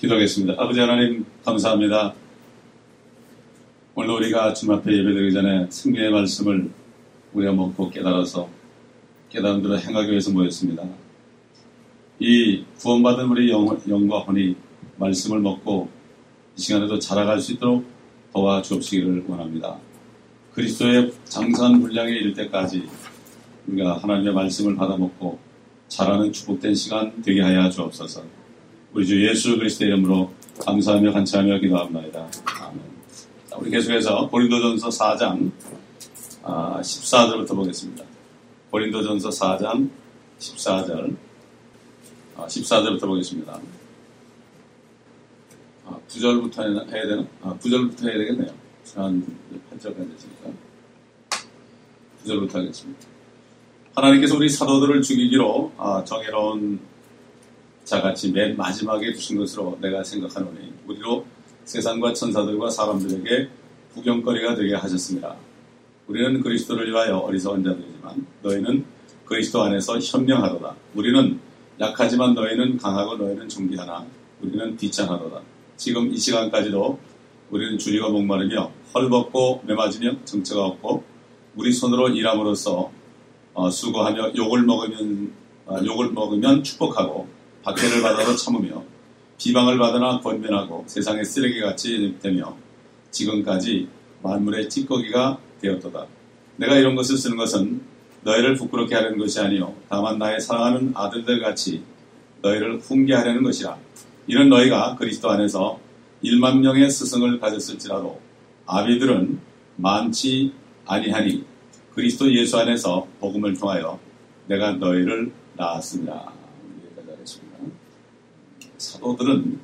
기도하겠습니다. 아버지 하나님 감사합니다. 오늘 우리가 주님 앞에 예배드리기 전에 생명의 말씀을 우리가 먹고 깨달아서 깨달음대로 행하기 위해서 모였습니다. 이 구원받은 우리 영, 영과 혼이 말씀을 먹고 이 시간에도 자라갈 수 있도록 도와주옵시기를 원합니다. 그리스도의 장선 분량에 이를 때까지 우리가 하나님의 말씀을 받아먹고 자라는 축복된 시간 되게 하여 주옵소서. 우리 주 예수 그리스도의 이름으로 감사하며 간차하며 기도합니다. 아멘. 자, 우리 계속해서 고린도전서 4장 아, 14절부터 보겠습니다. 고린도전서 4장 14절 아, 14절부터 보겠습니다. 아, 9절부터 해야 되나? 아, 9절부터 해야 되겠네요. 한 8절까지 됐으니까 9절부터 하겠습니다. 하나님께서 우리 사도들을 죽이기로 아, 정해놓은 자같이 맨 마지막에 두신 것으로 내가 생각하노니 우리로 세상과 천사들과 사람들에게 구경거리가 되게 하셨습니다. 우리는 그리스도를 위하여 어리석은 자들이지만 너희는 그리스도 안에서 현명하도다. 우리는 약하지만 너희는 강하고 너희는 존귀하나 우리는 비찬하도다. 지금 이 시간까지도 우리는 주리가 목마르며 헐벗고 매맞으며 정처가 없고 우리 손으로 일함으로써 어, 수고하며 욕을 먹으면 어, 욕을 먹으면 축복하고 박해를 받아도 참으며 비방을 받으나 권면하고 세상의 쓰레기같이 되며 지금까지 만물의 찌꺼기가 되었도다. 내가 이런 것을 쓰는 것은 너희를 부끄럽게 하려는 것이 아니요 다만 나의 사랑하는 아들들 같이 너희를 훈계하려는 것이라. 이는 너희가 그리스도 안에서 1만 명의 스승을 가졌을지라도 아비들은 많지 아니하니 그리스도 예수 안에서 복음을 통하여 내가 너희를 낳았습니다. 여기까지 하겠습니다. 사도들은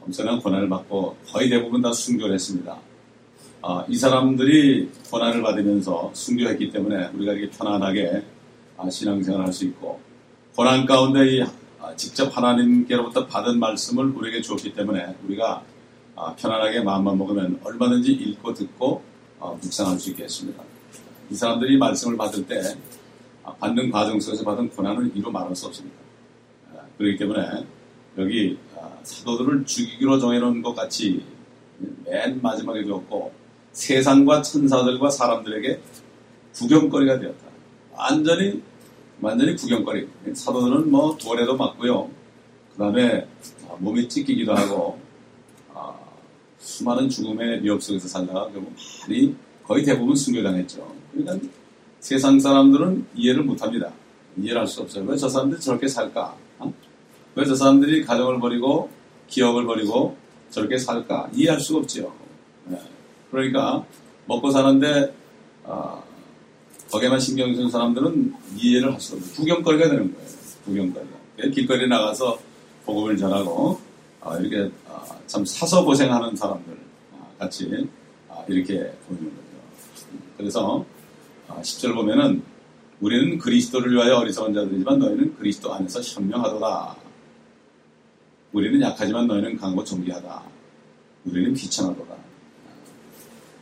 엄청난 고난을 받고 거의 대부분 다 순교를 했습니다. 아, 이 사람들이 고난을 받으면서 순교했기 때문에 우리가 이렇게 편안하게 아, 신앙생활을 할수 있고 고난 가운데 이, 아, 직접 하나님께로부터 받은 말씀을 우리에게 주었기 때문에 우리가 아, 편안하게 마음만 먹으면 얼마든지 읽고 듣고 어, 묵상할 수 있겠습니다. 이 사람들이 말씀을 받을 때 아, 받는 과정 속에서 받은 고난을 이루 말할 수 없습니다. 아, 그렇기 때문에 여기 아, 사도들을 죽이기로 정해놓은 것 같이 맨 마지막에 되었고 세상과 천사들과 사람들에게 구경거리가 되었다. 완전히 완전히 구경거리. 사도들은 뭐 돌에도 맞고요. 그 다음에 몸이 찢기기도 하고 아, 수많은 죽음의 위협 속에서 살다가 결국 많이 거의 대부분 순교당했죠. 그러니까 세상 사람들은 이해를 못합니다. 이해를 할수 없어요. 왜 저 사람들이 저렇게 살까? 어? 왜저 사람들이 가정을 버리고 기업을 버리고 저렇게 살까? 이해할 수가 없죠. 네. 그러니까 먹고 사는데 아, 거기에만 신경 쓰는 사람들은 이해를 할 수 없어요. 구경거리가 되는 거예요. 구경거리가. 길거리에 나가서 복음을 전하고 아, 이렇게 아, 참 사서 고생하는 사람들 아, 같이 아, 이렇게 보이는 거죠. 그래서 10절 보면은 우리는 그리스도를 위하여 어리석은 자들이지만 너희는 그리스도 안에서 현명하도다. 우리는 약하지만 너희는 강하고 존귀하다. 우리는 귀찮아도다.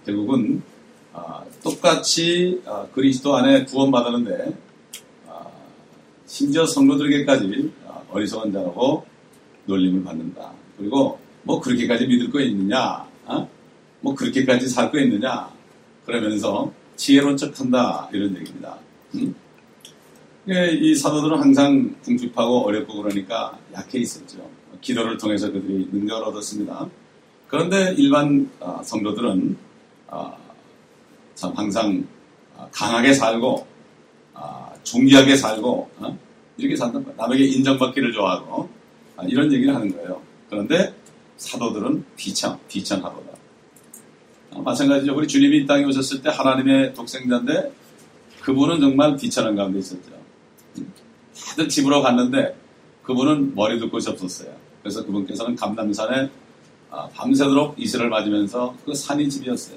결국은 아, 똑같이 아, 그리스도 안에 구원받았는데 아, 심지어 성도들에게까지 어리석은 자라고 놀림을 받는다. 그리고 뭐 그렇게까지 믿을 거 있느냐? 어? 뭐 그렇게까지 살 거 있느냐? 그러면서 지혜로운 척한다 이런 얘기입니다. 음? 이 사도들은 항상 궁핍하고 어렵고 그러니까 약해 있었죠. 기도를 통해서 그들이 능력을 얻었습니다. 그런데 일반 성도들은 참 항상 강하게 살고 존귀하게 살고 어? 이렇게 산단 말이에요. 남에게 인정받기를 좋아하고 이런 얘기를 하는 거예요. 그런데 사도들은 비참, 비참하도다. 마찬가지로 우리 주님이 이 땅에 오셨을 때 하나님의 독생자인데 그분은 정말 비천한 가운데 있었죠. 다들 집으로 갔는데 그분은 머리 둘 곳이 없었어요. 그래서 그분께서는 감남산에 밤새도록 이슬을 맞으면서 그 산이 집이었어요.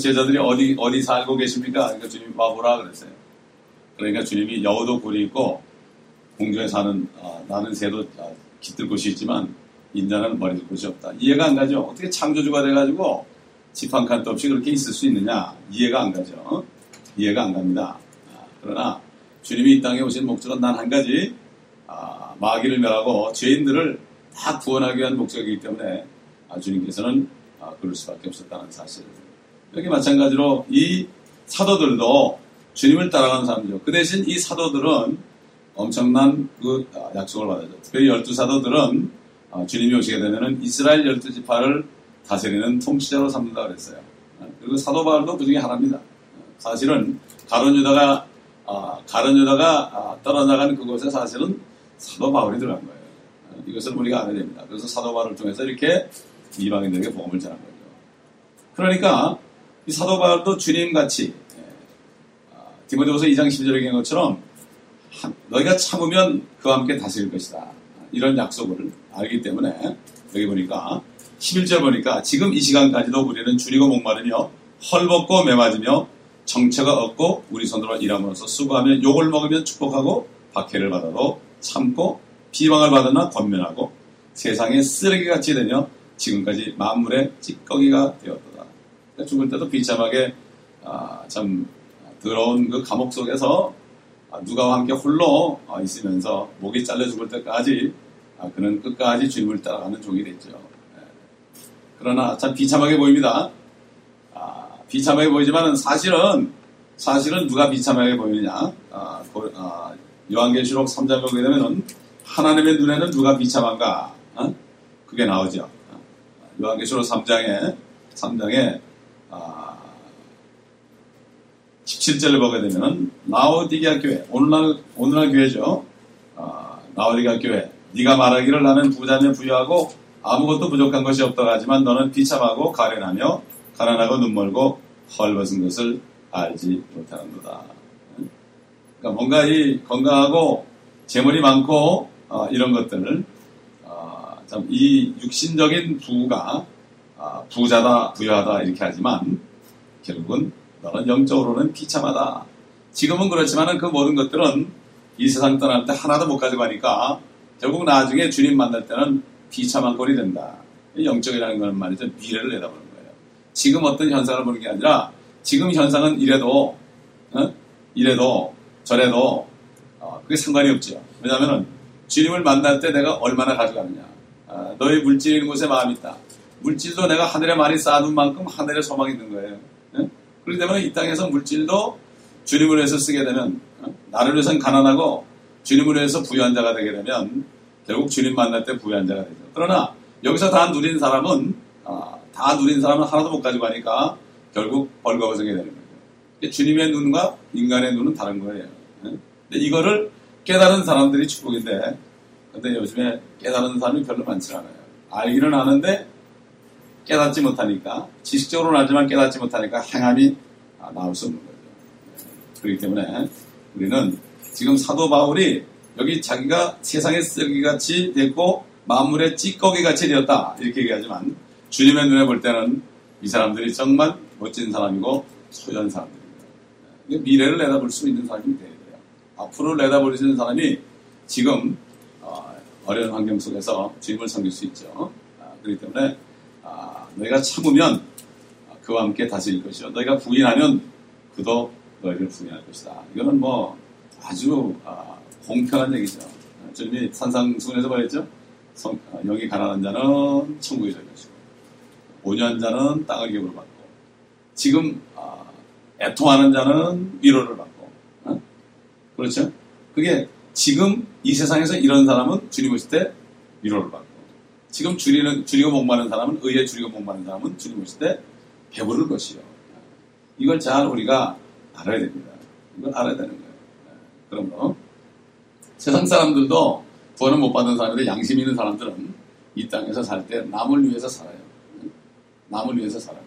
제자들이 어디 어디 살고 계십니까? 그러니까 주님이 와보라 그랬어요. 그러니까 주님이 여우도 굴이 있고 공중에 사는 아, 나는 새도 아, 깃들 곳이 있지만 인자는 머리 둘 곳이 없다. 이해가 안 가죠. 어떻게 창조주가 돼가지고 집 한 칸도 없이 그렇게 있을 수 있느냐? 이해가 안 가죠. 이해가 안 갑니다. 아, 그러나 주님이 이 땅에 오신 목적은 단한 가지 아, 마귀를 멸하고 죄인들을 다 구원하기 위한 목적이기 때문에 아, 주님께서는 아, 그럴 수밖에 없었다는 사실. 여기 마찬가지로 이 사도들도 주님을 따라가는 사람이죠. 그 대신 이 사도들은 엄청난 그 아, 약속을 받았죠. 특별히 열두 사도들은 아, 주님이 오시게 되면은 이스라엘 열두 지파를 다스리는 통치자로 삼는다 그랬어요. 아, 그리고 사도 바울도 그 중에 하나입니다. 사실은 가론 유다가 가론 유다가 떨어나간 그곳에 사실은 사도 바울이 들어간 거예요. 이것을 우리가 알아야 됩니다. 그래서 사도 바울을 통해서 이렇게 이방인들에게 복음을 전한 거죠. 그러니까 이 사도 바울도 주님 같이 디모데후서 2장 10절에 얘기한 것처럼 너희가 참으면 그와 함께 다스릴 것이다. 이런 약속을 알기 때문에 여기 보니까 11절 보니까 지금 이 시간까지도 우리는 줄이고 목마르며 헐벗고 매맞으며 정체가 없고 우리 손으로 일함으로써 수고하며 욕을 먹으면 축복하고 박해를 받아도 참고 비방을 받으나 권면하고 세상에 쓰레기같이 되며 지금까지 만물의 찌꺼기가 되었다. 그러니까 죽을 때도 비참하게 아, 참 더러운 그 감옥 속에서 아, 누가와 함께 홀로 어, 있으면서 목이 잘려 죽을 때까지 아, 그는 끝까지 주님을 따라가는 종이 됐죠. 예. 그러나 참 비참하게 보입니다. 아, 비참하게 보이지만 사실은 사실은 누가 비참하게 보이느냐? 요한계시록 3장을 보게 되면은 하나님의 눈에는 누가 비참한가? 어? 그게 나오죠. 요한계시록 3장에 3장에 17절을 보게 되면은 라오디게아 교회 오늘날 오늘날 교회죠. 아, 라오디게아 교회 네가 말하기를 나는 부자며 부유하고 아무것도 부족한 것이 없다고 하지만 너는 비참하고 가련하며 가난하고 눈멀고 헐벗은 것을 알지 못하는도다. 그러니까 뭔가 이 건강하고 재물이 많고 어, 이런 것들을 어, 참이 육신적인 부가 어, 부자다 부유하다 이렇게 하지만 결국은 너는 영적으로는 비참하다. 지금은 그렇지만 그 모든 것들은 이 세상 떠날 때 하나도 못 가져가니까 결국 나중에 주님 만날 때는 비참한 꼴이 된다. 영적이라는 건 말이죠. 미래를 내다보는 거예요. 지금 어떤 현상을 보는 게 아니라 지금 현상은 이래도 어? 이래도 저래도 어, 그게 상관이 없죠. 왜냐하면 주님을 만날 때 내가 얼마나 가져가느냐. 아, 물질이 있는 곳에 마음이 있다. 물질도 내가 하늘에 많이 쌓아둔 만큼 하늘에 소망이 있는 거예요. 그렇기 때문에 이 땅에서 물질도 주님을 위해서 쓰게 되면 어? 나를 위해서는 가난하고 주님을 위해서 부유한 자가 되게 되면 결국 주님 만날 때 부유한 자가 되죠. 그러나 여기서 다 누린 사람은 아, 다 누린 사람은 하나도 못 가지고 가니까 결국 벌거벗게 되는 거죠. 주님의 눈과 인간의 눈은 다른 거예요. 어? 근데 이거를 깨달은 사람들이 축복인데 근데 요즘에 깨달은 사람이 별로 많지 않아요. 알기는 아는데 깨닫지 못하니까 지식적으로는 알지만 깨닫지 못하니까 행함이 나올 수 없는 거죠. 그렇기 때문에 우리는 지금 사도 바울이 여기 자기가 세상의 쓰기같이 됐고 만물의 찌꺼기같이 되었다 이렇게 얘기하지만 주님의 눈에 볼 때는 이 사람들이 정말 멋진 사람이고 소연 사람들입니다. 미래를 내다볼 수 있는 사람이 돼요. 앞으로 있는 사람이 지금 어, 어려운 환경 속에서 주님을 섬길 수 있죠. 아, 그렇기 때문에 너희가 참으면 그와 함께 다스릴 것이요. 너희가 부인하면 그도 너희를 부인할 것이다. 이거는 뭐 아주 아, 공평한 얘기죠. 주님이 산상수훈에서 말했죠. 성, 아, 영이 가난한 자는 천국에 될 것이고 온유한 자는 땅을 기업으로 받고 지금 아, 애통하는 자는 위로를 받고 어? 그렇죠? 그게 지금 이 세상에서 이런 사람은 주님 오실 때 위로를 받고 지금 줄이는, 줄이고 목마른 사람은, 의에 줄이고 목마른 사람은 주님 오실 때 배부를 것이요. 이걸 잘 우리가 알아야 됩니다. 이걸 알아야 되는 거예요. 그러므로 세상 사람들도 구원을 못 받는 사람인데 양심 있는 사람들은 이 땅에서 살 때 남을 위해서 살아요. 남을 위해서 살아요.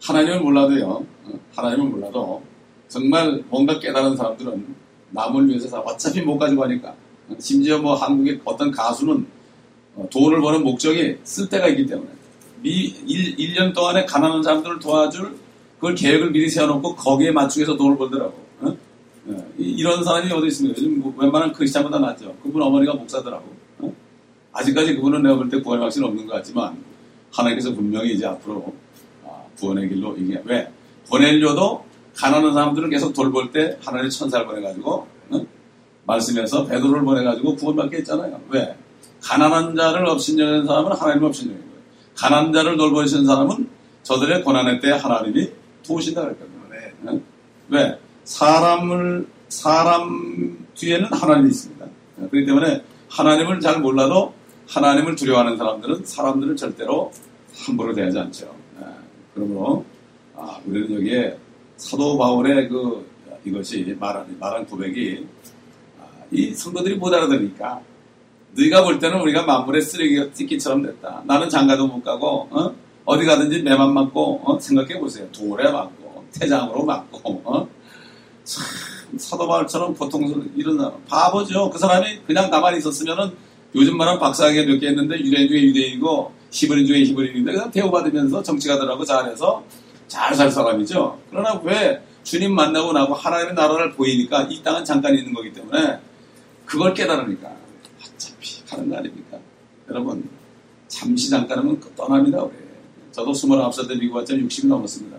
하나님을 몰라도요. 하나님을 몰라도 정말 뭔가 깨달은 사람들은 남을 위해서. 어차피 못 가지고 하니까. 심지어 뭐 한국의 어떤 가수는 어, 돈을 버는 목적이 쓸 때가 있기 때문에 미 1, 1년 동안에 가난한 사람들을 도와줄 그걸 계획을 미리 세워놓고 거기에 맞추게서 돈을 벌더라고. 어? 어, 이런 사람이 어디 있습니까? 요즘 뭐 웬만한 크리스찬보다 낫죠. 그분 어머니가 목사더라고. 어? 아직까지 그분은 내가 볼 때 구원의 확신은 없는 것 같지만 하나님께서 분명히 이제 앞으로 아, 구원의 길로 이게 왜 보내려도 가난한 사람들을 계속 돌볼 때 하나님의 천사를 보내가지고 어? 말씀에서 베드로를 보내가지고 구원받게 했잖아요. 왜? 가난한 자를 업신여는 사람은 하나님 업신여는 거예요. 가난한 자를 돌보시는 사람은 저들의 고난의 때 하나님이 도우신다 그랬거든요. 네. 왜? 사람을 사람 뒤에는 하나님이 있습니다. 그렇기 때문에 하나님을 잘 몰라도 하나님을 두려워하는 사람들은 사람들을 절대로 함부로 대하지 않죠. 네. 그러므로 아, 우리는 여기에 사도 바울의 그 이것이 말한, 말한 고백이 아, 이 성도들이 못 알아들으니까 네가 볼 때는 우리가 만물의 쓰레기 찢기처럼 됐다. 나는 장가도 못 가고 어? 디 가든지 매만 맞고 어? 생각해 보세요. 돌에 맞고 태장으로 맞고 어? 참 사도 바울처럼 보통 이런 바보죠. 그 사람이 그냥 가만히 있었으면은 요즘 말하면 박사학위 몇개 했는데 유대인 중에 유대인이고 히브리인 중에 히브리인인데 대우받으면서 정치가들하고 잘해서 잘 살 사람이죠. 그러나 왜 주님 만나고 나고 하나님의 나라를 보이니까 이 땅은 잠깐 있는 거기 때문에 그걸 깨달으니까 어차피 가는 거 아닙니까? 여러분 잠시 잠깐이면 떠납니다 우리. 저도 29살 때 미국 왔지만 60이 넘었습니다.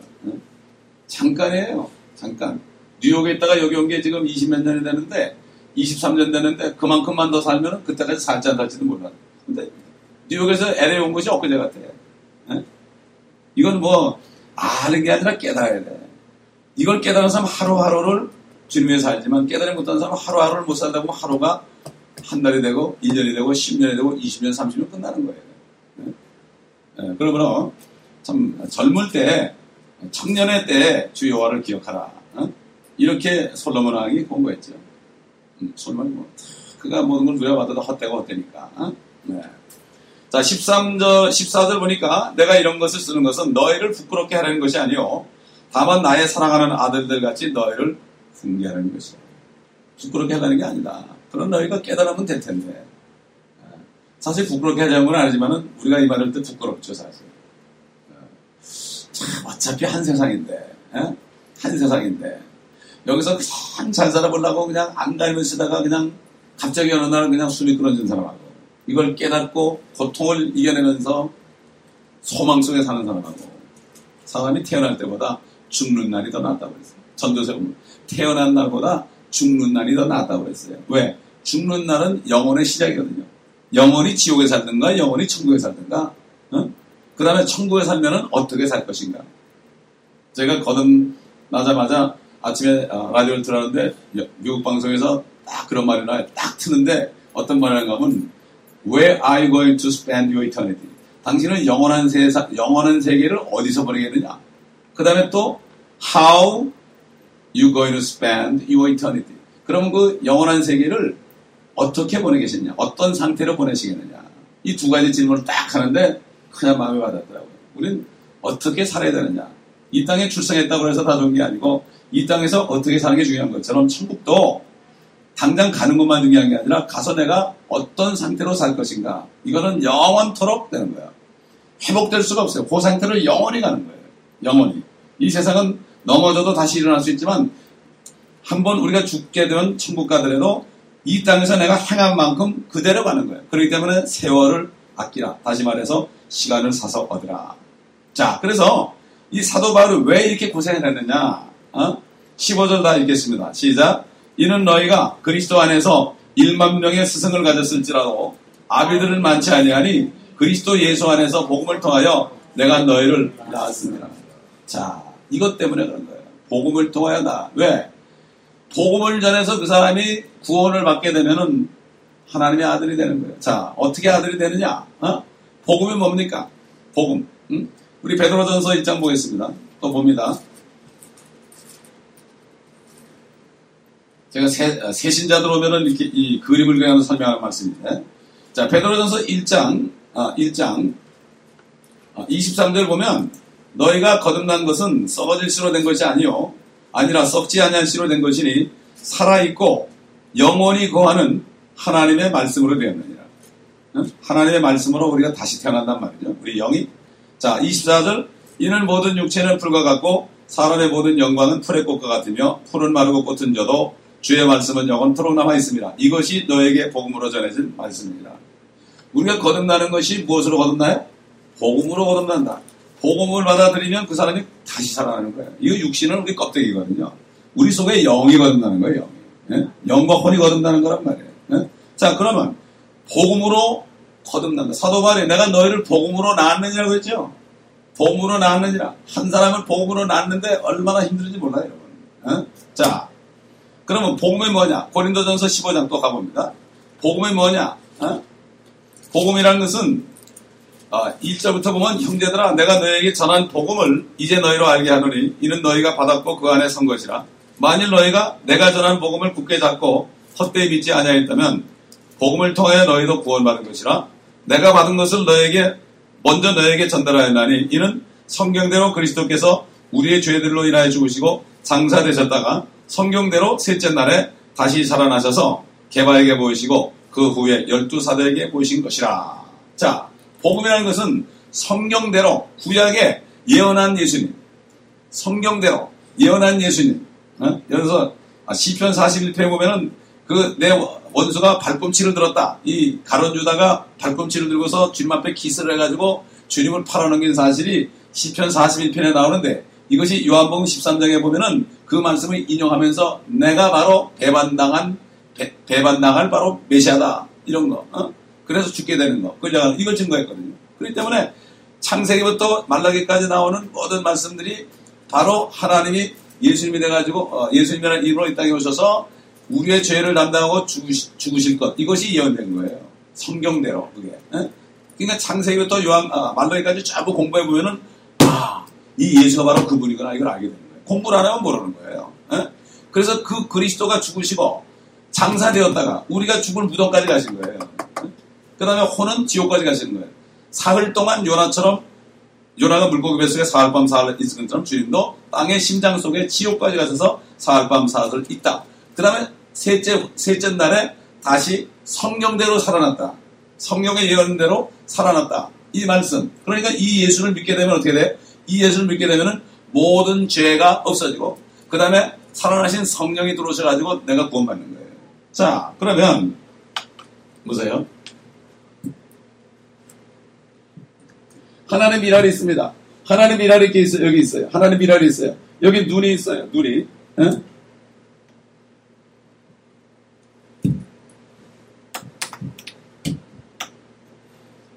잠깐이에요. 잠깐. 뉴욕에 있다가 여기 온 게 지금 20몇 년이 되는데 23년 되는데 그만큼만 더 살면 그때까지 살지 안 살지도 몰라. 근데 뉴욕에서 LA 온 것이 엊그제 같아. 네? 이건 뭐 아는 게 아니라 깨달아야 돼. 이걸 깨달은 사람 하루하루를 주님에 살지만 깨달음 못하는 사람은 하루하루를 못 보면 하루가 한 달이 되고 1년이 되고 10년이 되고 20년, 30년 끝나는 거예요. 네? 네, 그러므로 참 젊을 때 청년의 때 주 여호와를 기억하라. 어? 이렇게 솔로몬 왕이 공부했죠. 음, 솔로몬이 뭐 그가 모든 걸 누려받아도 헛되고 헛되니까. 어? 네. 자, 13절, 14절 보니까 내가 이런 것을 쓰는 것은 너희를 부끄럽게 하려는 것이 아니요. 다만 나의 사랑하는 아들들 같이 너희를 훈계하는 것이야. 부끄럽게 하려는 게 아니다. 그런 너희가 깨달으면 될 텐데. 네. 사실 부끄럽게 하자는 건 아니지만은 우리가 이 말할 때 부끄럽죠, 사실. 참, 어차피 한 세상인데, 에? 예? 한 세상인데, 여기서 그냥 잘 살아보려고 그냥 안 갈면 쓰다가 그냥 갑자기 어느 날 그냥 숨이 끊어진 사람하고, 이걸 깨닫고 고통을 이겨내면서 소망 속에 사는 사람하고, 사람이 태어날 때보다 죽는 날이 더 낫다고 그랬어요. 전도서 보면, 태어난 날보다 죽는 날이 더 낫다고 그랬어요. 왜? 죽는 날은 영혼의 시작이거든요. 영혼이 지옥에 살든가, 영혼이 천국에 살든가, 어? 그 다음에 천국에 살면은 어떻게 살 것인가. 제가 거듭나자마자 아침에 아, 라디오를 들었는데 미국 방송에서 딱 그런 말이 나요. 딱 트는데 어떤 말을 하면 Where are you going to spend your eternity? 당신은 영원한 세상, 영원한 세계를 어디서 보내겠느냐? 그 다음에 또 How you going to spend your eternity? 그러면 그 영원한 세계를 어떻게 보내겠느냐? 어떤 상태로 보내시겠느냐? 이 두 가지 질문을 딱 하는데 그냥 마음에 와닿더라고요. 우린 어떻게 살아야 되느냐. 이 땅에 출생했다고 해서 다 좋은 게 아니고 이 땅에서 어떻게 사는 게 중요한 것처럼 천국도 당장 가는 것만 중요한 게 아니라 가서 내가 어떤 상태로 살 것인가. 이거는 영원토록 되는 거야. 회복될 수가 없어요. 그 상태로 영원히 가는 거예요. 영원히. 이 세상은 넘어져도 다시 일어날 수 있지만 한번 우리가 죽게 되면 천국 가더라도 이 땅에서 내가 행한 만큼 그대로 가는 거예요. 그렇기 때문에 세월을 아끼라. 다시 말해서 시간을 사서 얻으라. 자, 그래서 이 사도 바울은 왜 이렇게 고생을 했느냐? 어? 15절 다 읽겠습니다. 시작. 이는 너희가 그리스도 안에서 1만 명의 스승을 가졌을지라도 아비들은 많지 아니하니 그리스도 예수 안에서 복음을 통하여 내가 너희를 낳았습니다. 자, 이것 때문에 그런 거예요. 복음을 통하여 나. 왜? 복음을 전해서 그 사람이 구원을 받게 되면은 하나님의 아들이 되는 거예요. 자, 어떻게 아들이 되느냐? 어? 복음이 뭡니까? 복음. 응? 우리 베드로전서 1장 보겠습니다. 또 봅니다. 제가 새, 어, 신자들 오면은 이렇게 이 그림을 그냥 설명하는 말씀인데. 자, 베드로전서 1장, 아, 1장, 아, 23절 보면, 너희가 거듭난 것은 썩어질 씨로 된 것이 아니요. 아니라 썩지 아니한 씨로 된 것이니, 살아있고, 영원히 거하는 하나님의 말씀으로 되었느니라. 하나님의 말씀으로 우리가 다시 태어난단 말이죠. 우리 영이. 자, 24절. 이는 모든 육체는 풀과 같고 사람의 모든 영광은 풀의 꽃과 같으며 풀은 마르고 꽃은 져도 주의 말씀은 영원토록 남아 있습니다. 이것이 너에게 복음으로 전해진 말씀입니다. 우리가 거듭나는 것이 무엇으로 거듭나요? 복음으로 거듭난다. 복음을 받아들이면 그 사람이 다시 살아나는 거예요. 이거 육신은 우리 껍데기거든요. 우리 속에 영이 거듭나는 거예요. 영이. 예? 영과 혼이 거듭나는 거란 말이에요. 예? 자, 그러면 복음으로 거듭난다. 사도 바울이 내가 너희를 복음으로 낳았느냐고 했죠. 복음으로 낳았느니라. 한 사람을 복음으로 낳았는데 얼마나 힘든지 몰라요, 여러분. 어? 자, 그러면 복음이 뭐냐? 고린도전서 15장 또 가봅니다. 복음이 뭐냐? 어? 복음이라는 것은 어, 1절부터 보면 형제들아 내가 너에게 전한 복음을 이제 너희로 알게 하노니 이는 너희가 받았고 그 안에 선 것이라 만일 너희가 내가 전한 복음을 굳게 잡고 헛되이 믿지 아니하였다면 복음을 통해 너희도 구원받은 것이라 내가 받은 것을 너에게 먼저 너에게 전달하였나니 이는 성경대로 그리스도께서 우리의 죄들로 인하여 죽으시고 장사되셨다가 성경대로 셋째 날에 다시 살아나셔서 개바에게 보이시고 그 후에 열두 사도에게 보이신 것이라. 자, 복음이라는 것은 성경대로 구약에 예언한 예수님, 성경대로 예언한 예수님. 어? 여기서 아, 시편 41편에 보면은 그 내 원수가 발꿈치를 들었다. 이 가론 유다가 발꿈치를 들고서 주님 앞에 기스를 해가지고 주님을 팔아넘긴 사실이 시편 41편에 나오는데 이것이 요한복음 13장에 보면은 그 말씀을 인용하면서 내가 바로 배반당한 배, 반당할 바로 메시아다 이런 거. 어? 그래서 죽게 되는 거. 끌려가는 이걸 증거했거든요. 그렇기 때문에 창세기부터 말라기까지 나오는 모든 말씀들이 바로 하나님이 예수님이 돼가지고 어, 예수님이라는 이름으로 이 땅에 오셔서 우리의 죄를 담당하고 죽으시, 죽으실 것 이것이 예언된 거예요. 성경대로 그게. 에? 그러니까 창세기부터 요한 아, 말라기까지 전부 공부해 보면은 아 이 예수가 바로 그분이구나 이걸 알게 되는 거예요. 공부를 안 하면 모르는 거예요. 에? 그래서 그 그리스도가 죽으시고 장사되었다가 우리가 죽을 무덤까지 가신 거예요. 그 다음에 혼은 지옥까지 가시는 거예요. 사흘 동안 요나처럼 요나가 물고기 뱃속에 사흘 밤 사흘 있은 것처럼 주님도 땅의 심장 속에 지옥까지 가셔서 사흘 밤 사흘 있다. 그 다음에 셋째, 셋째 날에 다시 성령대로 살아났다. 성령의 예언대로 살아났다. 이 말씀. 그러니까 이 예수를 믿게 되면 어떻게 돼? 이 예수를 믿게 되면 모든 죄가 없어지고 그 다음에 살아나신 성령이 들어오셔가지고 내가 구원받는 거예요. 자, 그러면 보세요. 하나님 미랄이 있습니다. 하나님 미랄이 이렇게 있어요. 여기 있어요. 하나님 미랄이 있어요. 여기 눈이 있어요. 눈이. 에?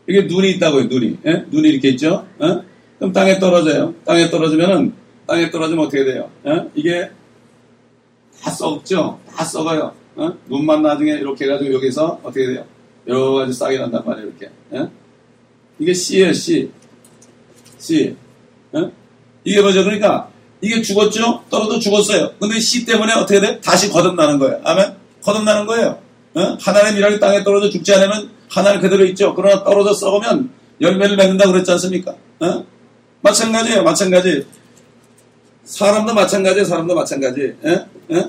이게 눈이 있다고요. 눈이. 에? 눈이 이렇게 있죠. 에? 그럼 땅에 떨어져요. 땅에 떨어지면은 땅에 떨어지면 어떻게 돼요? 에? 이게 다 썩죠. 다 썩어요. 어? 눈만 나중에 이렇게 해가지고 여기서 어떻게 돼요? 여러 가지 싹이 난단 말이에요. 이렇게. 에? 이게. C. C. 어? 이게 뭐죠? 그러니까 이게 죽었죠? 떨어져 죽었어요. 근데 C 때문에 어떻게 돼? 다시 거듭나는 거예요. 아멘? 거듭나는 거예요. 어? 하나의 미랄이 땅에 떨어져 죽지 않으면 하나는 그대로 있죠. 그러나 떨어져 썩으면 열매를 맺는다 그랬지 않습니까? 어? 마찬가지예요. 마찬가지. 사람도 마찬가지예요. 사람도 마찬가지. 에? 에?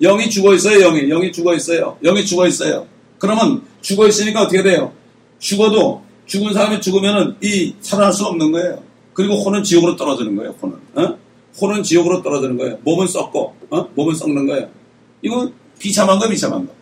영이 죽어 있어요. 영이. 영이 죽어 있어요. 영이 죽어 있어요. 그러면 죽어 있으니까 어떻게 돼요? 죽어도 죽은 사람이 죽으면은 이 살아날 수 없는 거예요. 그리고 혼은 지옥으로 떨어지는 거예요. 혼은. 어? 혼은 지옥으로 떨어지는 거예요. 몸은 썩고, 어? 몸은 썩는 거예요. 이건 비참한 거, 비참한 거.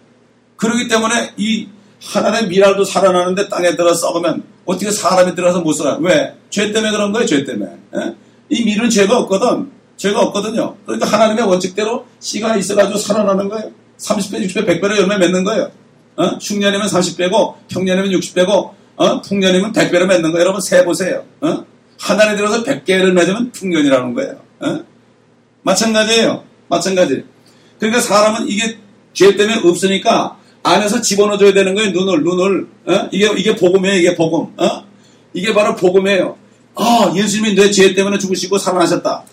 그렇기 때문에 이 하나의 미랄도 살아나는데 땅에 들어 썩으면 어떻게 사람이 들어서 못 살아? 왜? 죄 때문에 그런 거예요, 죄 때문에. 어? 이 밀은 죄가 없거든. 죄가 없거든요. 그러니까 하나님의 원칙대로 씨가 있어가지고 살아나는 거예요. 30배, 60배, 100배로 열매 맺는 거예요. 어? 흉년이면 30배고, 평년이면 60배고, 어? 풍년이면 100배로 맺는 거예요. 여러분, 세 보세요. 어? 한 달에 들어서 100개를 맺으면 풍년이라는 거예요. 어? 마찬가지예요. 마찬가지. 그러니까 사람은 이게 죄 때문에 없으니까 안에서 집어넣어줘야 되는 거예요. 눈을, 눈을. 어? 이게, 이게 복음이에요. 이게 복음. 어? 이게 바로 복음이에요. 아, 예수님이 내 죄 때문에 죽으시고 살아나셨다.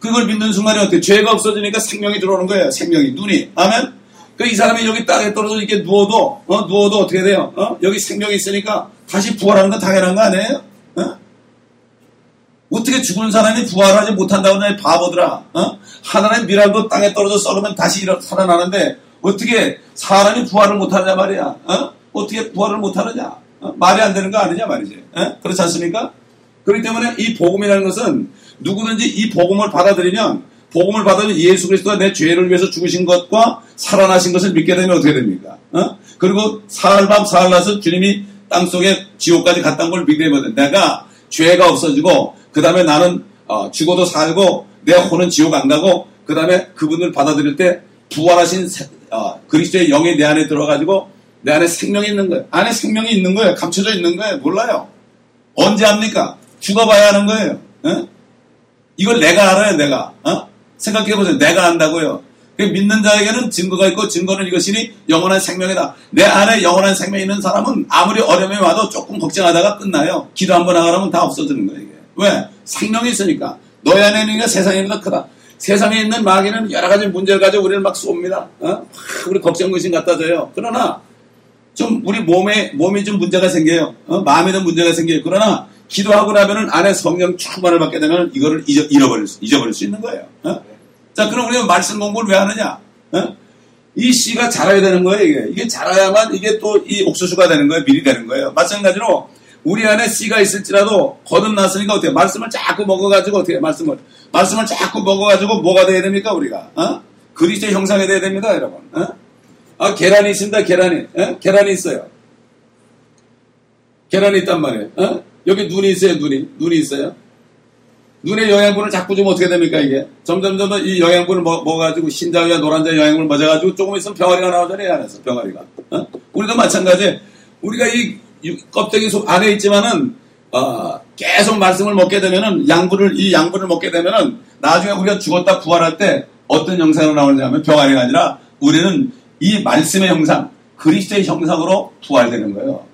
그걸 믿는 순간에 어떻게 죄가 없어지니까 생명이 들어오는 거예요. 생명이 눈이 아멘. 그이 사람이 여기 땅에 떨어져 이렇게 누워도 어? 누워도 어떻게 돼요? 어? 여기 생명이 있으니까 다시 부활하는 건 당연한 거 아니에요? 어? 어떻게 죽은 사람이 부활하지 못한다고 하냐 바보들아. 어? 하나님의 미랄도 땅에 떨어져 썩으면 다시 일어, 살아나는데 어떻게 사람이 부활을 못하냐 말이야. 어? 어떻게 부활을 못하느냐. 어? 말이 안 되는 거 아니냐 말이지. 어? 그렇지 않습니까? 그렇기 때문에 이 복음이라는 것은 누구든지 이 복음을 받아들이면 복음을 받으면 예수 그리스도가 내 죄를 위해서 죽으신 것과 살아나신 것을 믿게 되면 어떻게 됩니까? 어? 그리고 사흘밤 사흘나서 주님이 땅속에 지옥까지 갔다는 걸 믿게 되면 내가 죄가 없어지고 그 다음에 나는 어, 죽어도 살고 내 혼은 지옥 안 가고 그 다음에 그분을 받아들일 때 부활하신 어, 그리스도의 영이 내 안에 들어가지고 내 안에 생명이 있는 거예요. 안에 생명이 있는 거예요. 감춰져 있는 거예요. 몰라요. 언제 합니까? 죽어봐야 하는 거예요. 어? 이걸 내가 알아요, 내가. 어? 생각해보세요. 내가 안다고요. 믿는 자에게는 증거가 있고 증거는 이것이니 영원한 생명이다. 내 안에 영원한 생명이 있는 사람은 아무리 어려움이 와도 조금 걱정하다가 끝나요. 기도 한번 하라면 다 없어지는 거예요. 이게. 왜? 생명이 있으니까. 너희 안에 있는 게 세상에 보다 크다. 세상에 있는 마귀는 여러 가지 문제를 가지고 우리를 막 쏩니다. 어? 우리 걱정 근심 갖다 줘요. 그러나 좀 우리 몸에 몸이 좀 문제가 생겨요. 어? 마음에도 문제가 생겨요. 그러나 기도하고 나면은 안에 성령 충만을 받게 되면 이거를 잊어, 잃어버릴 수, 잊어버릴 수 있는 거예요. 어? 자, 그럼 우리가 말씀 공부를 왜 하느냐? 어? 이 씨가 자라야 되는 거예요, 이게. 이게 자라야만 이게 또 이 옥수수가 되는 거예요. 밀이 되는 거예요. 마찬가지로 우리 안에 씨가 있을지라도 거듭났으니까 어떻게 말씀을 자꾸 먹어가지고 어떻게 말씀을 말씀을 자꾸 먹어가지고 뭐가 돼야 됩니까 우리가 어? 그리스도의 형상이 돼야 됩니다 여러분 어? 아 계란이 있습니다 계란이 어? 계란이 있어요 계란이 있단 말이에요 어? 여기 눈이 있어요 눈이 눈이 있어요 눈의 영양분을 자꾸 좀 어떻게 됩니까 이게 점점점 이 영양분을 먹, 어가지고 흰자위와 노란자위 영양분을 맞아가지고 조금 있으면 병아리가 나오잖아요 안에서 병아리가 어? 우리도 마찬가지 우리가 이 껍데기 속 안에 있지만은 어, 계속 말씀을 먹게 되면은 양분을 이 양분을 먹게 되면은 나중에 우리가 죽었다 부활할 때 어떤 형상으로 나오냐면 병아리가 아니라 우리는 이 말씀의 형상 그리스도의 형상으로 부활되는 거예요.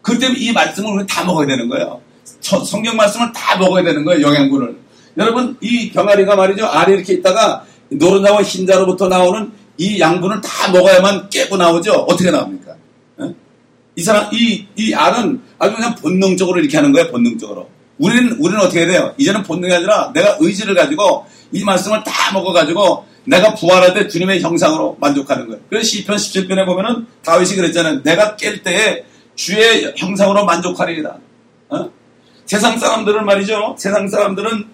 그때 이 말씀을 우리 다 먹어야 되는 거예요. 성경 말씀을 다 먹어야 되는 거예요. 영양분을. 여러분 이 병아리가 말이죠. 알이 이렇게 있다가 노른자와 흰자로부터 나오는 이 양분을 다 먹어야만 깨고 나오죠. 어떻게 나옵니까? 이 사람, 이, 이 알은 아주 그냥 본능적으로 이렇게 하는 거예요, 본능적으로. 우리는, 우리는 어떻게 해야 돼요? 이제는 본능이 아니라 내가 의지를 가지고 이 말씀을 다 먹어가지고 내가 부활할 때 주님의 형상으로 만족하는 거예요. 그래서 시편 17편에 보면은 다윗이 그랬잖아요. 내가 깰 때에 주의 형상으로 만족하리이다. 어? 세상 사람들은 말이죠. 세상 사람들은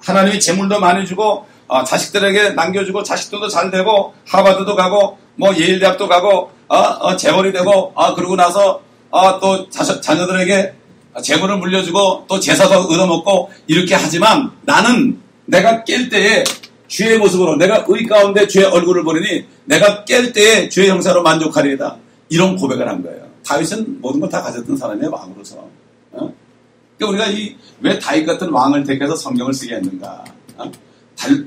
하나님이 재물도 많이 주고 어, 자식들에게 남겨주고 자식들도 잘 되고 하바드도 가고 뭐 예일대학도 가고 어, 어, 재벌이 되고 아 그러고 나서 아, 또 자, 자녀들에게 재물을 물려주고 또 제사도 얻어먹고 이렇게 하지만 나는 내가 깰 때에 주의 모습으로 내가 의 가운데 주의 얼굴을 보리니 내가 깰 때에 주의 형사로 만족하리이다 이런 고백을 한 거예요. 다윗은 모든 걸 다 가졌던 사람이에요 왕으로서. 어? 그러니까 우리가 이 왜 다윗 같은 왕을 택해서 성경을 쓰게 했는가? 어?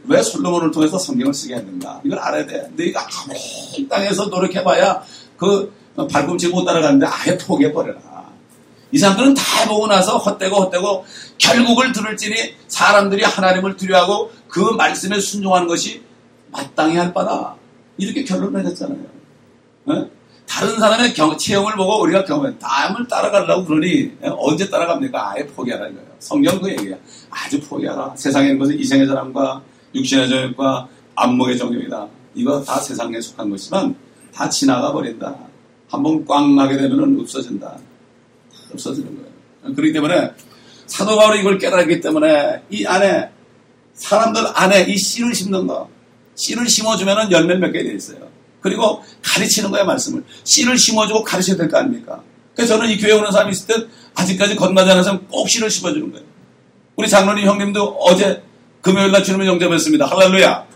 왜 솔로몬을 통해서 성경을 쓰게 했는가? 이걸 알아야 돼. 너희가 아무리 땅에서 노력해봐야 그 발꿈치 못 따라가는데 아예 포기해버려라. 이 사람들은 다 해보고 나서 헛되고 헛되고 결국을 들을지니 사람들이 하나님을 두려워하고 그 말씀에 순종하는 것이 마땅히 할 바다. 이렇게 결론 을 내렸잖아요. 네? 다른 사람의 경, 체험을 보고 우리가 경험해. 남을 따라가려고 그러니 네? 언제 따라갑니까? 아예 포기하라는 거예요. 성경 그 얘기야. 아주 포기하라. 세상에 있는 것은 이생의 사람과 육신의 정욕과 안목의 정욕이다. 이거 다 세상에 속한 것이지만 다 지나가 버린다. 한번 꽝 나게 되면 없어진다. 없어지는 거예요. 그렇기 때문에 사도 바울이 이걸 깨달았기 때문에 이 안에 사람들 안에 이 씨를 심는 거 씨를 심어주면 열매를 맺게 돼 있어요. 그리고 가르치는 거야 말씀을 씨를 심어주고 가르쳐야 될 거 아닙니까? 그래서 저는 이 교회 오는 사람이 있을 때 아직까지 건너지 않은 사람 꼭 씨를 심어주는 거예요. 우리 장로님 형님도 어제 금요일 날 주님을 영접했습니다. 할렐루야.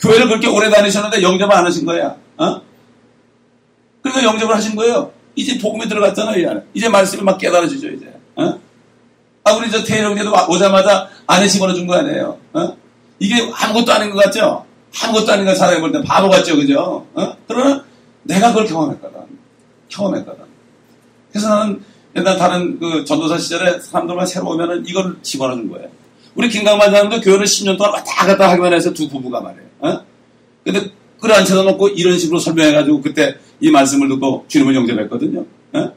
교회를 그렇게 오래 다니셨는데 영접을 안 하신 거야. 어? 그러니까 영접을 하신 거예요. 이제 복음에 들어갔잖아요. 이제 말씀이 막 깨달아지죠, 이제. 어? 아, 우리 저 태형제도 오자마자 안에 집어넣어준 거 아니에요. 어? 이게 아무것도 아닌 것 같죠? 아무것도 아닌 것 사람이 볼때 바보 같죠, 그죠? 어? 그러나 내가 그걸 경험했거든. 경험했거든. 그래서 나는 옛날 다른 그 전도사 시절에 사람들만 새로 오면은 이걸 집어넣은 거예요. 우리 김강만 사람도 교회를 10년 동안 왔다 갔다 하기만 해서 두 부부가 말이에요. 어? 근데 안 찾아놓고 이런 식으로 설명해가지고 그때 이 말씀을 듣고 주님을 영접했거든요. 어?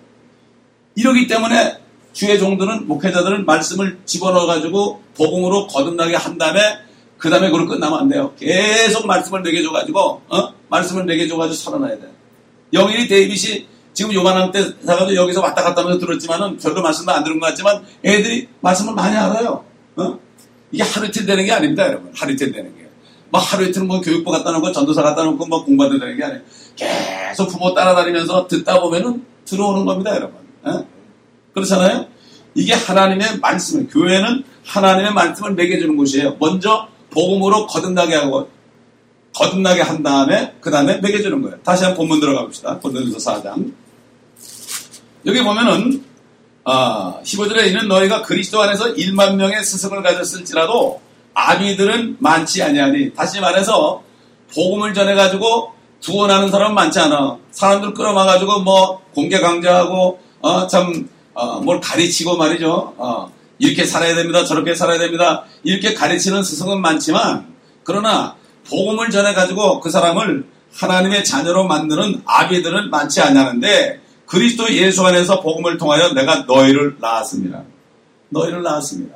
이러기 때문에 주의 종들은 목회자들은 말씀을 집어넣어가지고 복음으로 거듭나게 한 다음에 그 다음에 그걸 끝나면 안 돼요. 계속 말씀을 매겨줘가지고 어? 말씀을 매겨줘가지고 살아나야 돼. 영인이 데이빗이 지금 요만한 때 사가지고 여기서 왔다 갔다 하면서 들었지만은 별로 말씀도 안 들은 것 같지만 애들이 말씀을 많이 알아요. 어? 이게 하루 이틀 되는 게 아닙니다, 여러분. 하루 이틀 되는 게. 막 하루 이틀은 뭐 교육부 갖다 놓고 전도사 갖다 놓고 뭐 공부하다 되는 게 아니에요. 계속 부모 따라다니면서 듣다 보면은 들어오는 겁니다, 여러분. 어? 그렇잖아요? 이게 하나님의 말씀을, 교회는 하나님의 말씀을 매겨주는 곳이에요. 먼저 복음으로 거듭나게 하고, 거듭나게 한 다음에 그 다음에 먹여주는 거예요. 다시 한 번 본문 들어가 봅시다. 고린도서 4장. 여기 보면은 아, 15절에 있는 너희가 그리스도 안에서 1만 명의 스승을 가졌을지라도 아비들은 많지 아니하니 다시 말해서 복음을 전해 가지고 구원하는 사람은 많지 않아. 사람들 끌어마 가지고 뭐 공개 강제하고 어, 참 어, 뭘 가르치고 말이죠. 어, 이렇게 살아야 됩니다. 저렇게 살아야 됩니다. 이렇게 가르치는 스승은 많지만 그러나 복음을 전해 가지고 그 사람을 하나님의 자녀로 만드는 아비들은 많지 않냐는데 그리스도 예수 안에서 복음을 통하여 내가 너희를 낳았습니다. 너희를 낳았습니다.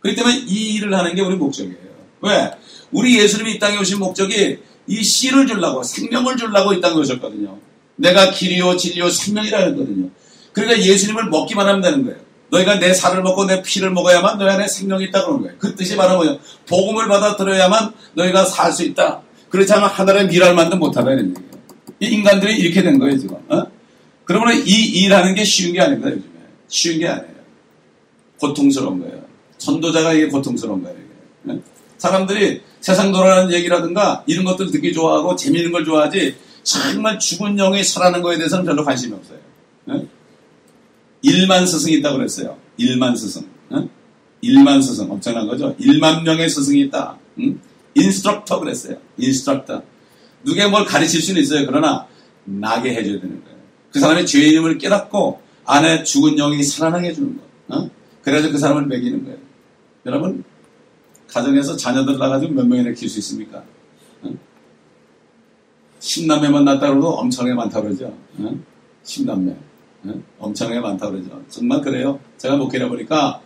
그렇기 때문에 이 일을 하는 게 우리 목적이에요. 왜? 우리 예수님이 이 땅에 오신 목적이 이 씨를 주려고 생명을 주려고 이 땅에 오셨거든요. 내가 길이요 진리요 생명이라 했거든요. 그러니까 예수님을 먹기만 하면 되는 거예요. 너희가 내 살을 먹고 내 피를 먹어야만 너희 안에 생명이 있다 그러는 거예요. 그 뜻이 바로 뭐예요? 복음을 받아들여야만 너희가 살 수 있다. 그렇지 않으면 하늘의 미랄 만도 못하다 이런 얘기예요. 이 인간들이 이렇게 된 거예요 지금. 어? 그러면 이 일하는 게 쉬운 게 아닙니다, 요즘에. 쉬운 게 아니에요. 고통스러운 거예요. 전도자가 이게 고통스러운 거예요, 이게. 네? 사람들이 세상 돌아가는 얘기라든가 이런 것들 듣기 좋아하고 재미있는 걸 좋아하지 정말 죽은 영이 살아나는 거에 대해서는 별로 관심이 없어요. 네? 1만 스승이 있다고 그랬어요. 1만 스승. 네? 1만 스승. 엄청난 거죠. 1만 명의 스승이 있다. 응? instructor 그랬어요. Instructor. 누가 뭘 가르칠 수는 있어요. 그러나 나게 해줘야 되는 거예요. 그 사람의 죄의 이름을 깨닫고 안에 죽은 영이 살아나게 해주는 거. 어? 그래서 그 사람을 먹이는 거예요. 여러분 가정에서 자녀들 나가지고 몇 명이나 키울 수 있습니까? 어? 10남매만 낳다 그러도 엄청나게 많다 그러죠. 어? 10남매. 어? 엄청나게 많다 그러죠. 정말 그래요. 제가 목회를 보니까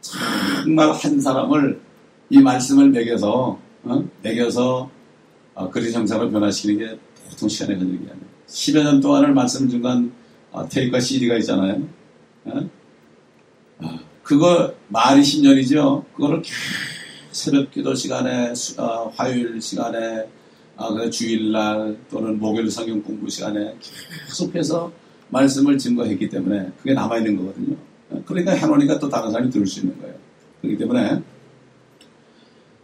정말 한 사람을 이 말씀을 어? 먹여서 어, 그리 정상으로 변화시키는 게 보통 시간에 걸리는 게 아니에요. 10여 년 동안을 말씀 중간 아, 테이프와 CD가 있잖아요. 어? 아, 그거 말이 10년이죠. 그거를 새벽 기도 시간에, 어, 화요일 시간에, 아, 주일날 또는 목요일 성경 공부 시간에 계속해서 말씀을 증거했기 때문에 그게 남아있는 거거든요. 그러니까 해놓으니까 또 다른 사람이 들을 수 있는 거예요. 그렇기 때문에,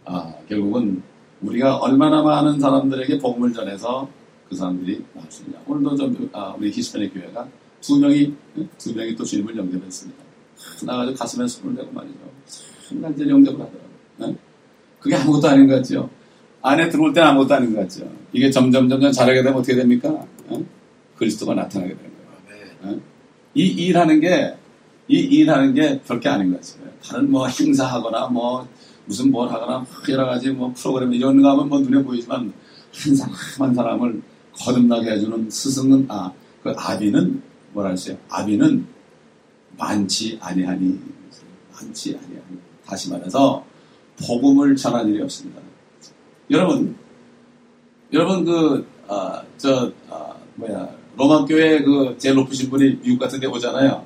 아, 결국은 우리가 얼마나 많은 사람들에게 복음을 전해서 그 사람들이 나올 수 있냐. 오늘도 좀, 아, 우리 히스패닉 교회가 두 명이, 두 명이 또 주님을 영접했습니다. 나가지고 가슴에 손을 대고 말이죠. 순간적으로 영접을 하더라고요. 네? 그게 아무것도 아닌 것 같죠. 안에 들어올 때는 아무것도 아닌 것 같죠. 이게 점점, 점점 잘하게 되면 어떻게 됩니까? 네? 그리스도가 나타나게. 네? 이 일하는 게, 이 일하는 게 별게 아닌 것 같아요. 다른 뭐 행사하거나 뭐 무슨 뭘 하거나 여러 가지 뭐 프로그램 이런 거 하면 뭐 눈에 보이지만 한 사람 한 사람을 거듭나게 해주는 스승은 아 그 아비는 뭐라 했어요? 아비는 많지 아니하니 많지 아니하니 다시 말해서 복음을 전할 일이 없습니다. 여러분 여러분 그저 아, 뭐야 로마 교회 그 제일 높으신 분이 미국 같은 데 오잖아요.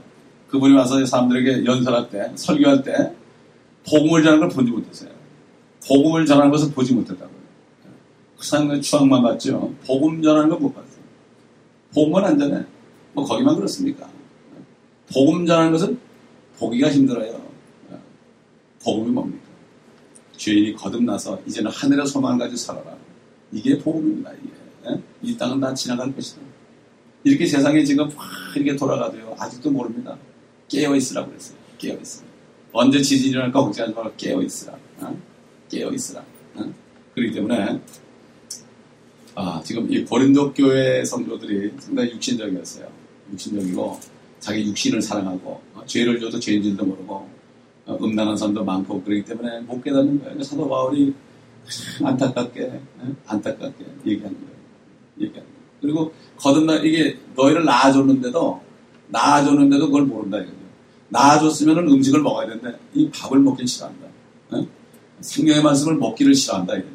그분이 와서 사람들에게 연설할 때 설교할 때 복음을 전하는 걸 보지 못했어요. 복음을 전하는 것을 보지 못했다고요. 그 사람의 추앙만 봤죠. 복음 전하는 걸못 봤어요. 복음은 안 전해. 뭐 거기만 그렇습니까? 복음 전하는 것은 보기가 힘들어요. 복음이 뭡니까? 죄인이 거듭나서 이제는 하늘의 소망을 가지고 살아라. 이게 복음입니다. 이게. 이 땅은 다 지나갈 것이다. 이렇게 세상에 지금 이렇게 돌아가도요. 아직도 모릅니다. 깨어 있으라 그랬어요. 깨어 있으라. 언제 지진이 일어날까 걱정하지 말고 깨어 있으라. 어? 깨어 있으라. 어? 그렇기 때문에 아, 지금 이 고린도 교회 성도들이 상당히 육신적이었어요. 육신적이고 자기 육신을 사랑하고 어, 죄를 줘도 죄인 줄도 모르고 어, 음란한 사람도 많고 그렇기 때문에 못 깨닫는 거예요. 사도 바울이 안타깝게 어? 안타깝게 얘기하는 거예요. 얘기하는 거예요. 그리고 거듭나 이게 너희를 낳아줬는데도 낳아줬는데도 그걸 모른다 이거죠. 낳아줬으면 음식을 먹어야 되는데 이 밥을 먹기 싫어한다. 어? 생명의 말씀을 먹기를 싫어한다 얘기예요.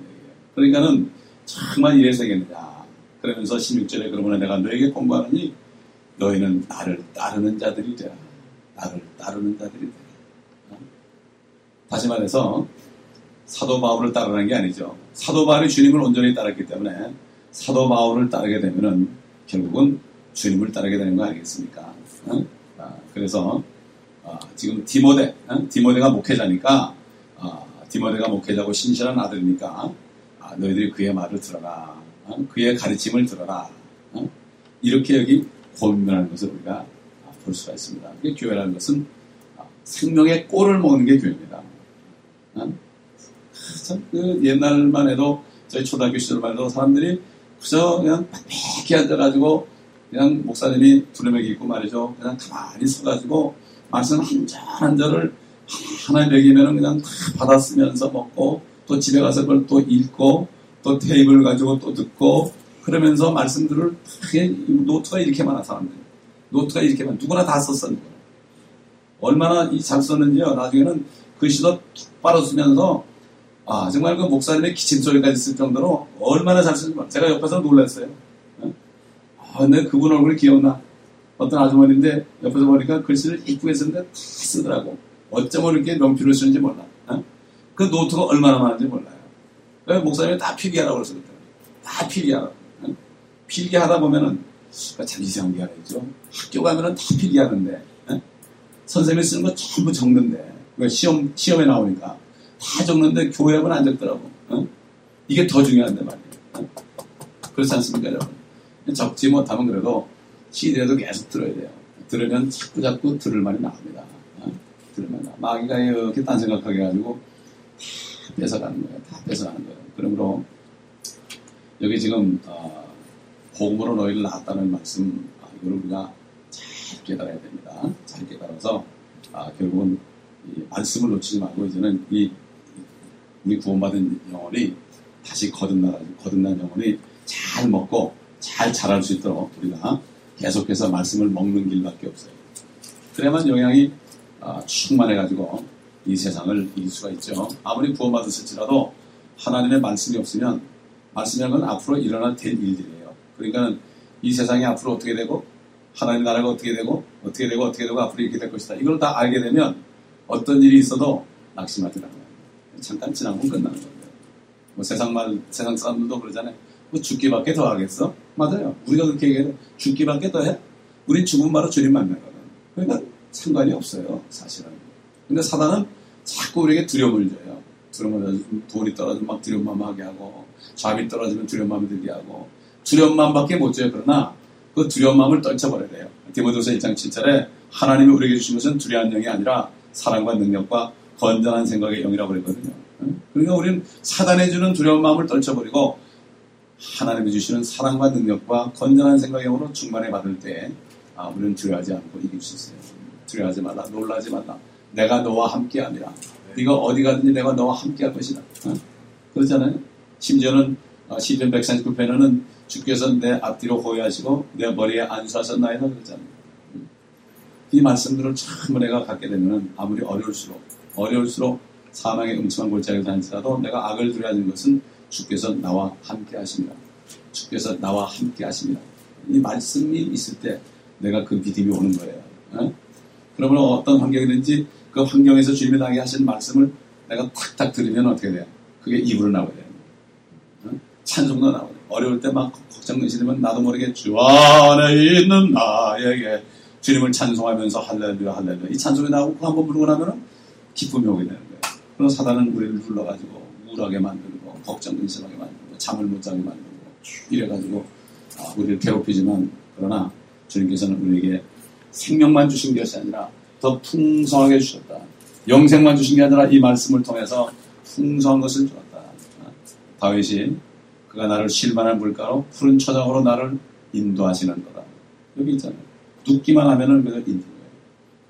그러니까는 정말 이래서 되겠느냐. 그러면서 16절에 그러면 내가 너에게 공부하느니 너희는 나를 따르는 자들이 되라. 나를 따르는 자들이 되라. 어? 다시 말해서 사도 바울을 따르는 게 아니죠. 사도 바울이 주님을 온전히 따랐기 때문에 사도 바울을 따르게 되면은 결국은 주님을 따르게 되는 거 아니겠습니까? 어? 아, 그래서 아, 지금 디모데, 어? 디모데가 목회자니까 아, 디모데가 목회자고 신실한 아들이니까 아, 너희들이 그의 말을 들어라. 어? 그의 가르침을 들어라. 어? 이렇게 여기 고민하는 것을 우리가 볼 수가 있습니다. 교회라는 것은 생명의 꼴을 먹는 게 교회입니다. 어? 그 옛날만 해도 저희 초등학교 시절만 해도 사람들이 그저 그냥 빽빽히 앉아가지고 그냥 목사님이 두루맥이 있고 말이죠. 그냥 가만히 서가지고 말씀 한 절 한 절을 하나 먹이면 그냥 다 받아 쓰면서 먹고 또 집에 가서 그걸 또 읽고 또 테이블 가지고 또 듣고 그러면서 말씀들을 노트가 이렇게 많아 사람들 노트가 이렇게 많아 누구나 다 썼었는 거예요. 얼마나 잘 썼는지요. 나중에는 글씨도 똑바로 쓰면서 아 정말 그 목사님의 기침 소리까지 쓸 정도로 얼마나 잘 쓰는지 제가 옆에서 놀랐어요. 아, 근데 그분 얼굴이 기억나. 어떤 아주머니인데 옆에서 보니까 글씨를 이쁘게 쓰는데 다 쓰더라고. 어쩌면 이렇게 명필로 쓰는지 몰라. 어? 그 노트가 얼마나 많은지 몰라요. 목사님이 다 필기하라고 그랬어요. 다 필기하라고. 어? 필기하다 보면은 참 이상한 게 있죠. 학교 가면은 다 필기하는데 어? 선생님이 쓰는 거 전부 적는데 시험, 시험에 나오니까 다 적는데 교회 하면 안 적더라고. 어? 이게 더 중요한데 말이에요. 어? 그렇지 않습니까, 여러분? 적지 못하면 그래도 CD라도 계속 들어야 돼요. 들으면 자꾸 자꾸 들을 말이 나옵니다. 어? 들을 말이 나. 마귀가 이렇게 딴 생각하게 해가지고 다 뺏어가는 거예요. 다 뺏어가는 거예요. 그러므로 여기 지금 어, 복음으로 너희를 낳았다는 말씀 아, 이걸 우리가 잘 깨달아야 됩니다. 잘 깨달아서 아, 결국은 말씀을 놓치지 말고 이제는 이 우리 구원받은 영혼이 다시 거듭나 거듭난 영혼이 잘 먹고 잘 자랄 수 있도록 우리가 계속해서 말씀을 먹는 길밖에 없어요. 그래야만 영향이 아, 충만해가지고 이 세상을 이길 수가 있죠. 아무리 구원받았을지라도 하나님의 말씀이 없으면 말씀이라는 건 앞으로 일어날 될 일들이에요. 그러니까 이 세상이 앞으로 어떻게 되고 하나님 나라가 어떻게 되고 어떻게 되고 어떻게 되고 앞으로 이렇게 될 것이다. 이걸 다 알게 되면 어떤 일이 있어도 낙심하지 않아요. 잠깐 지나면 끝나는 건데. 뭐 세상 말, 세상 사람들도 그러잖아요. 뭐 죽기밖에 더 하겠어? 맞아요. 우리가 그렇게 얘기해요. 죽기밖에 더 해? 우린 죽으면 바로 주님 만나거든. 그러니까 상관이 없어요. 사실은. 근데 사단은 자꾸 우리에게 두려움을 줘요. 두려움을 돈이 떨어지면 막 두려움만 하게 하고 잠이 떨어지면 두려움 마음이 들게 하고 두려움 마음밖에 못 줘요. 그러나 그 두려움 마음을 떨쳐버려야 돼요. 디모데서 1장 7절에 하나님이 우리에게 주신 것은 두려운 영이 아니라 사랑과 능력과 건전한 생각의 영이라고 그랬거든요. 그러니까 우리는 사단해 주는 두려운 마음을 떨쳐버리고 하나님이 주시는 사랑과 능력과 건전한 생각의 영으로 충만해 받을 때 아, 우리는 두려워하지 않고 이길 수 있어요. 두려워하지 말라, 놀라지 말라. 내가 너와 함께함이라. 네가 어디 가든지 내가 너와 함께할 것이다. 어? 그렇잖아요. 심지어는 어, 시편 139편에는 주께서 내 앞뒤로 호위하시고 내 머리에 안수하셨나이다 그랬잖아요. 이 말씀들을 참 내가 갖게 되면 아무리 어려울수록 어려울수록 사망의 음침한 골짜기에 다니더라도 내가 악을 두려워하는 것은 주께서 나와 함께 하십니다. 주께서 나와 함께 하십니다. 이 말씀이 있을 때 내가 그 믿음이 오는 거예요. 어? 그러면 어떤 환경이든지 그 환경에서 주님이 나게 하신 말씀을 내가 탁탁 들으면 어떻게 돼요? 그게 입으로 나오게 돼요. 어? 찬송도 나오고 어려울 때 막 걱정 내시면 나도 모르게 주 안에 있는 나에게 주님을 찬송하면서 할렐루야 할렐루야 이 찬송이 나오고 그 한번 부르고 나면 기쁨이 오게 되는 거예요. 그럼 사단은 우리를 불러가지고 우울하게 만들고 걱정 근심하게 만들고 잠을 못 자게 만들고 이래가지고 아, 우리를 괴롭히지만 그러나 주님께서는 우리에게 생명만 주신 것이 아니라 더 풍성하게 주셨다. 영생만 주신 게 아니라 이 말씀을 통해서 풍성한 것을 주었다. 다윗이 그가 나를 쉴만한 물가로 푸른 초장으로 나를 인도하시는 거다. 여기 있잖아요. 눕기만 하면은 있는 거예요.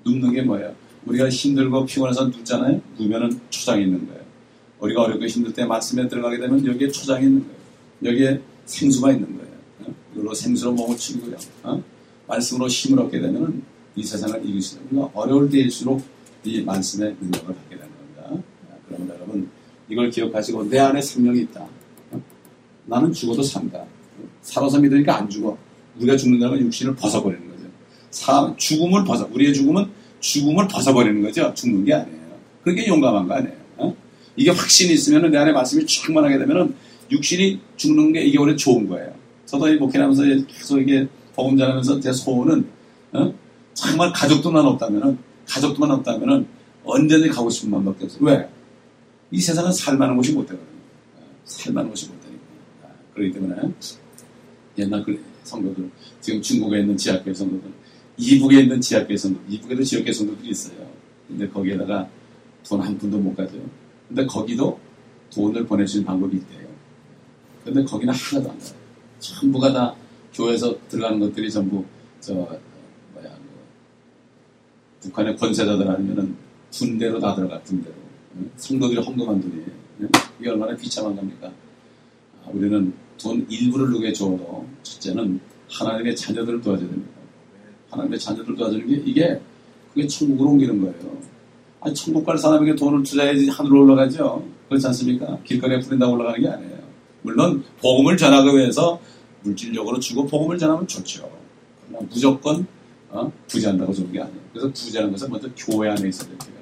눕는 게 뭐예요? 우리가 힘들고 피곤해서 눕잖아요. 누면은 초장이 있는 거예요. 우리가 어렵고 힘들 때 말씀에 들어가게 되면 여기에 초장이 있는 거예요. 여기에 생수가 있는 거예요. 이걸로 생수로 몸을 치고요. 어? 말씀으로 힘을 얻게 되면 이 세상을 이길 수 있는 우리가 어려울 때일수록 이 말씀의 능력을 갖게 되는 겁니다. 그러면 여러분 이걸 기억하시고 내 안에 생명이 있다. 어? 나는 죽어도 산다. 살아서 믿으니까 안 죽어. 우리가 죽는다면 육신을 벗어버리는 거죠. 사, 죽음을 벗어. 우리의 죽음은 죽음을 벗어버리는 거죠. 죽는 게 아니에요. 그게 용감한 거 아니에요. 어? 이게 확신이 있으면 내 안에 말씀이 충만하게 되면 육신이 죽는 게 이게 원래 좋은 거예요. 저도 이 목회하면서 계속 이게 복음 전하면서 제 소원은 어? 정말 가족들만 없다면은 가족들만 없다면은 언제든지 가고 싶은 마음밖에 없어요. 왜? 이 세상은 살만한 곳이 못 되거든요. 살만 것이 못 되니까. 아, 그렇기 때문에 옛날 그 성도들, 지금 중국에 있는 지하교회 성도들, 이북에 있는 지하교회 성도, 이북에도 지역교회 성도들이 있어요. 근데 거기에다가 돈 한 푼도 못 가져요. 근데 거기도 돈을 보내주는 방법이 있대요. 근데 거기는 하나도 안 가요. 전부가 다 교회에서 들어가는 것들이 전부 저 뭐야 그 북한의 권세자들 아니면은 군대로 다 들어가 군대로 성도들이 헌금한 돈이에요. 이게 얼마나 비참한 겁니까? 아, 우리는 돈 일부를 누게 줘도 첫째는 하나님의 자녀들을 도와줘야 됩니다. 하나님의 자녀들을 도와주는 게 이게 그게 천국으로 옮기는 거예요. 아니 천국 갈 사람에게 돈을 투자해야지 하늘로 올라가죠. 그렇지 않습니까? 길거리에 뿌린다고 올라가는 게 아니에요. 물론 복음을 전하기 위해서 물질력으로 주고 복음을 전하면 좋죠. 그러나 무조건 어? 부자한다고 좋은 게 아니에요. 그래서 부자는 것은 먼저 교회 안에 있어야 돼요.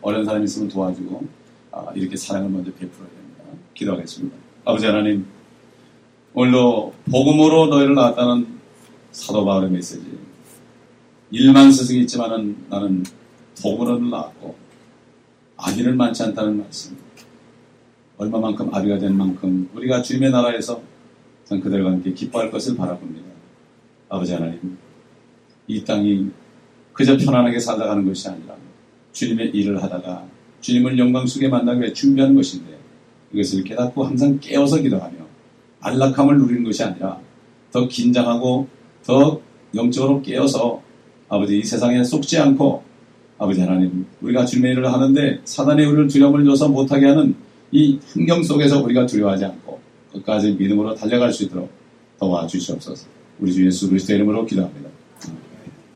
어려운 사람이 있으면 도와주고 아, 이렇게 사랑을 먼저 베풀어야 됩니다. 기도하겠습니다. 아버지 하나님 오늘도 복음으로 너희를 낳았다는 사도 바울의 메시지 일만 스승이 있지만은 나는 복음으로 낳았고 아기는 많지 않다는 말씀 얼마만큼 아비가 된 만큼 우리가 주님의 나라에서 그들과 함께 기뻐할 것을 바라봅니다. 아버지 하나님 이 땅이 그저 편안하게 살아가는 것이 아니라 주님의 일을 하다가 주님을 영광 속에 만나기 위해 준비하는 것인데 이것을 깨닫고 항상 깨어서 기도하며 안락함을 누리는 것이 아니라 더 긴장하고 더 영적으로 깨어서 아버지 이 세상에 속지 않고 아버지 하나님 우리가 주님의 일을 하는데 사단의 우리를 두려움을 줘서 못하게 하는 이 환경 속에서 우리가 두려워하지 않고 끝까지 믿음으로 달려갈 수 있도록 도와주시옵소서 우리 주 예수 그리스도 이름으로 기도합니다.